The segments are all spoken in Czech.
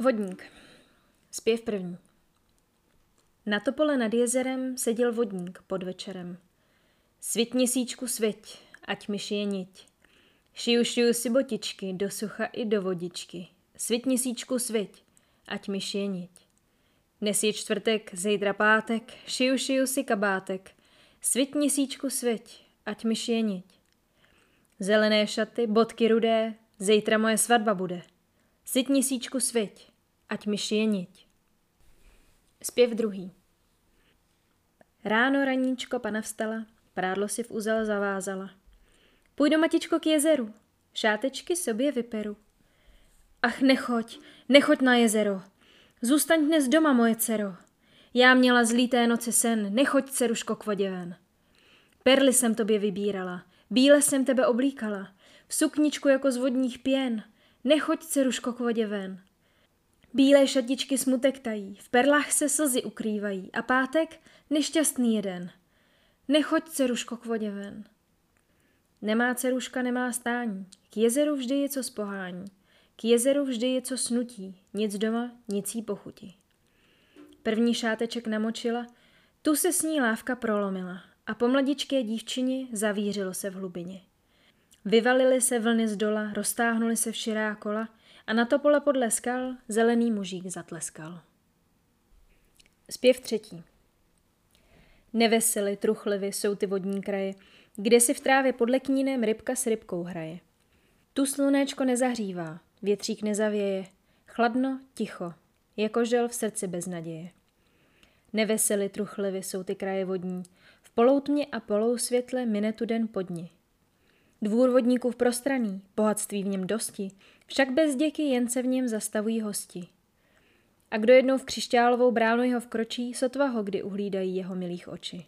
Vodník. Zpěv první. Na topole nad jezerem seděl vodník pod večerem. Svit měsíčku svěť, ať mi šije niť. Šiju, šiju si botičky, do sucha i do vodičky. Svit měsíčku svěť, ať mi šije niť. Dnes je čtvrtek, zítra pátek, šiju, šiju si kabátek. Svit měsíčku svěť, ať mi šije niť. Zelené šaty, bodky rudé, zítra moje svatba bude. Svit měsíčku svěť, ať mi šije niť. Zpěv druhý. Ráno raníčko pana vstala, prádlo si v úzel zavázala. Půjdu matičko k jezeru, šátečky sobě vyperu. Ach, nechoď, nechoď na jezero. Zůstaň dnes doma, moje dcero. Já měla zlý té noci sen, nechoď, ceruško, k vodě ven. Perly jsem tobě vybírala, bíle jsem tebe oblíkala, v sukničku jako z vodních pěn, nechoď, ceruško, k vodě ven. Bílé šatičky smutek tají, v perlách se slzy ukrývají a pátek nešťastný jeden. Nechoď, ceruško, k vodě ven. Nemá ceruška, nemá stání, k jezeru vždy je co spohání, k jezeru vždy je co snutí, nic doma, nic jí pochutí. První šáteček namočila, tu se s ní lávka prolomila a po mladičké dívčině zavířilo se v hlubině. Vyvalily se vlny z dola, roztáhnuly se v širá kola a na to pole podle skal zelený mužík zatleskal. Zpěv třetí. Nevesely, truchlivy jsou ty vodní kraje, kde si v trávě podle knínem rybka s rybkou hraje. Tu slunéčko nezahřívá, větřík nezavěje, chladno, ticho, jako žel v srdci bez naděje. Nevesely, truchlivy jsou ty kraje vodní, v poloutmě a světle mine tu den podni. Dvůr vodníků v prostraný, bohatství v něm dosti, však bez děky jen se v něm zastavují hosti. A kdo jednou v křišťálovou bránu jeho vkročí, sotva ho kdy uhlídají jeho milých oči.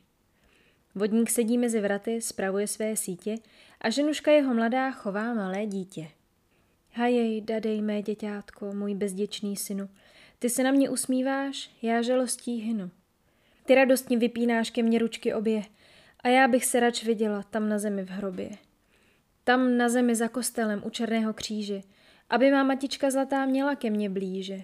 Vodník sedí mezi vraty, spravuje své sítě a ženuška jeho mladá chová malé dítě. Hajej, dadej, mé děťátko, můj bezděčný synu, ty se na mě usmíváš, já žalostí hynu. Ty radostně vypínáš ke mně ručky obě a já bych se rač viděla tam na zemi v hrobě. Tam na zemi za kostelem u Černého kříže, aby má matička zlatá měla ke mně blíže.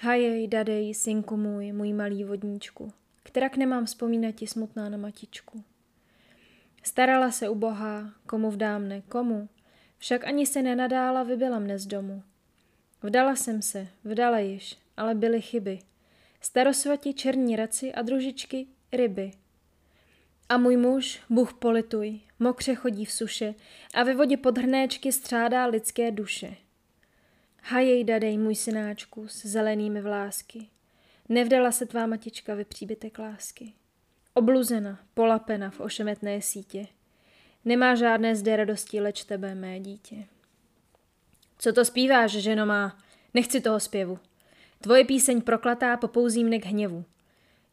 Hajej, dadej, synku můj, můj malý vodníčku, kterak nemám vzpomínat ti smutná na matičku. Starala se ubohá, komu vdámne, komu, však ani se nenadála vybila mne z domu. Vdala jsem se, vdala již, ale byly chyby. Starosvati černí raci a družičky ryby. A můj muž, Bůh polituj, mokře chodí v suše a ve vodě pod hrnéčky střádá lidské duše. Hajej, dadej, můj synáčku, s zelenými vlásky. Nevdala se tvá matička ve příbytek lásky. Obluzena, polapena v ošemetné sítě. Nemá žádné zde radosti, leč tebe, mé dítě. Co to zpíváš, ženo má? Nechci toho zpěvu. Tvoje píseň proklatá popouzí mne k hněvu.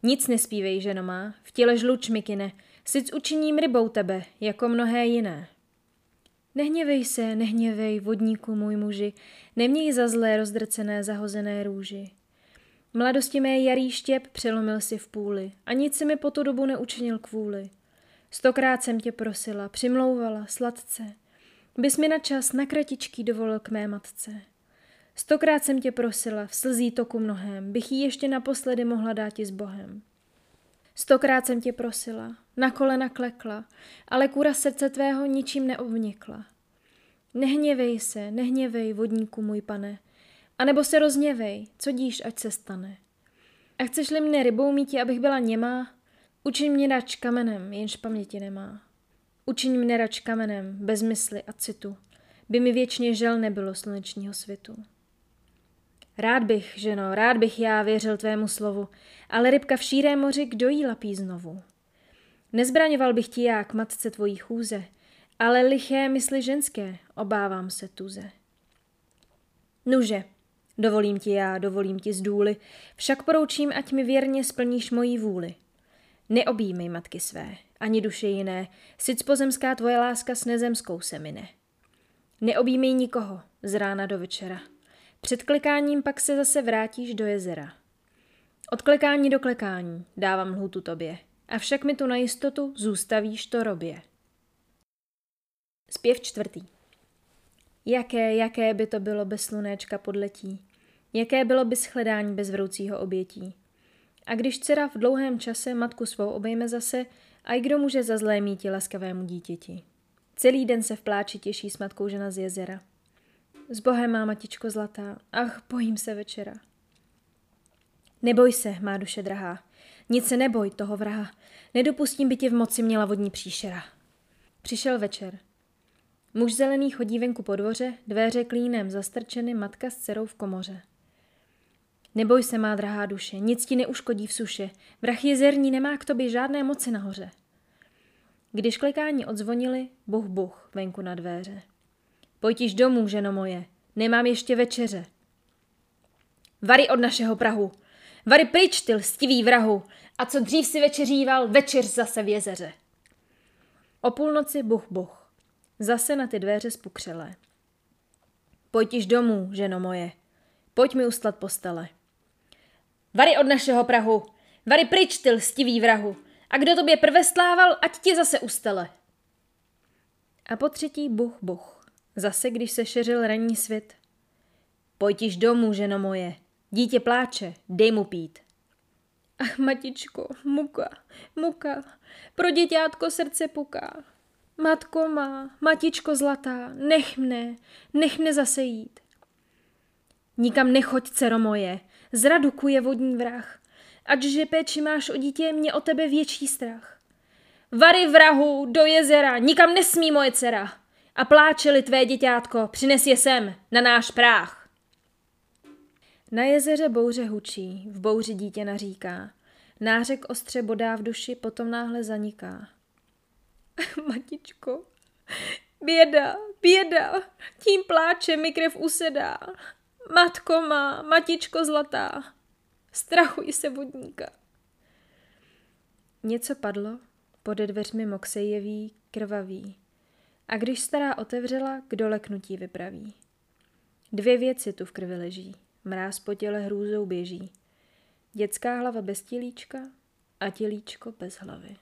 Nic nespívej, ženo má, v těle žluč mikine, sic učiním rybou tebe, jako mnohé jiné. Nehněvej se, nehněvej, vodníku můj muži, neměj za zlé rozdrcené zahozené růži. Mladosti mé jarý štěp přelomil si v půli a nic si mi po tu dobu neučinil kvůli. Stokrát jsem tě prosila, přimlouvala, sladce, bys mi na čas na kratičký dovolil k mé matce. Stokrát jsem tě prosila, v slzí toku mnohem, bych jí ještě naposledy mohla dát s Bohem. Stokrát jsem tě prosila, na kolena klekla, ale kůra srdce tvého ničím neobvnikla. Nehněvej se, nehněvej, vodníku můj pane, anebo se rozněvej, co díš, ať se stane. A chceš-li mne rybou mít, abych byla němá, učiň mě rač kamenem, jenž paměti nemá. Učiň mne rač kamenem, bez mysli a citu, by mi věčně žel nebylo slunečního světu. Rád bych, ženo, rád bych já věřil tvému slovu, ale rybka v šíré moři kdo jí lapí znovu? Nezbraňoval bych ti já k matce tvojí chůze, ale liché mysli ženské, obávám se tuze. Nuže, dovolím ti já, dovolím ti z důly, však poroučím, ať mi věrně splníš mojí vůli. Neobjímej matky své, ani duše jiné, sic pozemská tvoje láska s nezemskou se mine. Neobjímej nikoho, z rána do večera. Před klekáním pak se zase vrátíš do jezera. Od klekání do klekání dávám lhutu tobě, avšak mi tu na jistotu zůstavíš to robě. Zpěv čtvrtý. Jaké, jaké by to bylo bez slunečka podletí. Jaké bylo by shledání bez vroucího obětí? A když dcera v dlouhém čase matku svou obejme zase, a i kdo může za zlé mít laskavému dítěti? Celý den se v pláči těší s matkou žena z jezera. S Bohem má matičko zlatá, ach, bojím se večera. Neboj se, má duše drahá, nic se neboj toho vraha, nedopustím by tě v moci měla vodní příšera. Přišel večer. Muž zelený chodí venku po dvoře, dveře klínem zastrčeny, matka s dcerou v komoře. Neboj se, má drahá duše, nic ti neuškodí v suše, vrah jezerní nemá k tobě žádné moci nahoře. Když klikání odzvonili, buch buch venku na dveře. Pojď domů, ženo moje, nemám ještě večeře. Vary od našeho Prahu, vary pryč, ty lstivý vrahu, a co dřív si večeříval, večer zase v jezeře. O půlnoci buch buch, zase na ty dveře spukřelé. Pojď domů, ženo moje, pojď mi ustlat postele. Vary od našeho Prahu, vary pryč, ty lstivý vrahu, a kdo tobě prve slával, ať tě zase ustele. A po třetí buch buch, zase když se šeřil ranní svět. Pojď již domů, ženo moje, dítě pláče, dej mu pít. Ach, matičko, muka, muka, pro děťátko srdce puká. Matko má, matičko zlatá, nech mne, nech mne zase jít. Nikam nechoď, dcero moje, zradukuje vodní vrah. Ačže péči máš o dítě, mě o tebe větší strach. Vary vrahu, do jezera, nikam nesmí moje dcera. A pláčeli tvé děťátko, přines je sem, na náš práh. Na jezeře bouře hučí, v bouři dítě naříká. Nářek ostře bodá v duši, potom náhle zaniká. Matičko, běda, běda, tím pláče mi krev usedá. Matko má, matičko zlatá, strachuj se vodníka. Něco padlo, pode dveřmi moksej jeví, krvavý. A když stará otevřela, kdo leknutí vypraví. Dvě věci tu v krvi leží, mráz po těle hrůzou běží. Dětská hlava bez tělíčka a tělíčko bez hlavy.